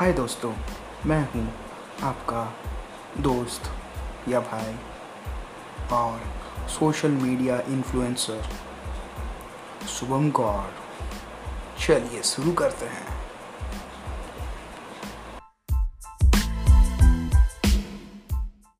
हाय दोस्तों, मैं हूँ आपका दोस्त या भाई और social media influencer Shubham Gaur. चलिए शुरू करते हैं।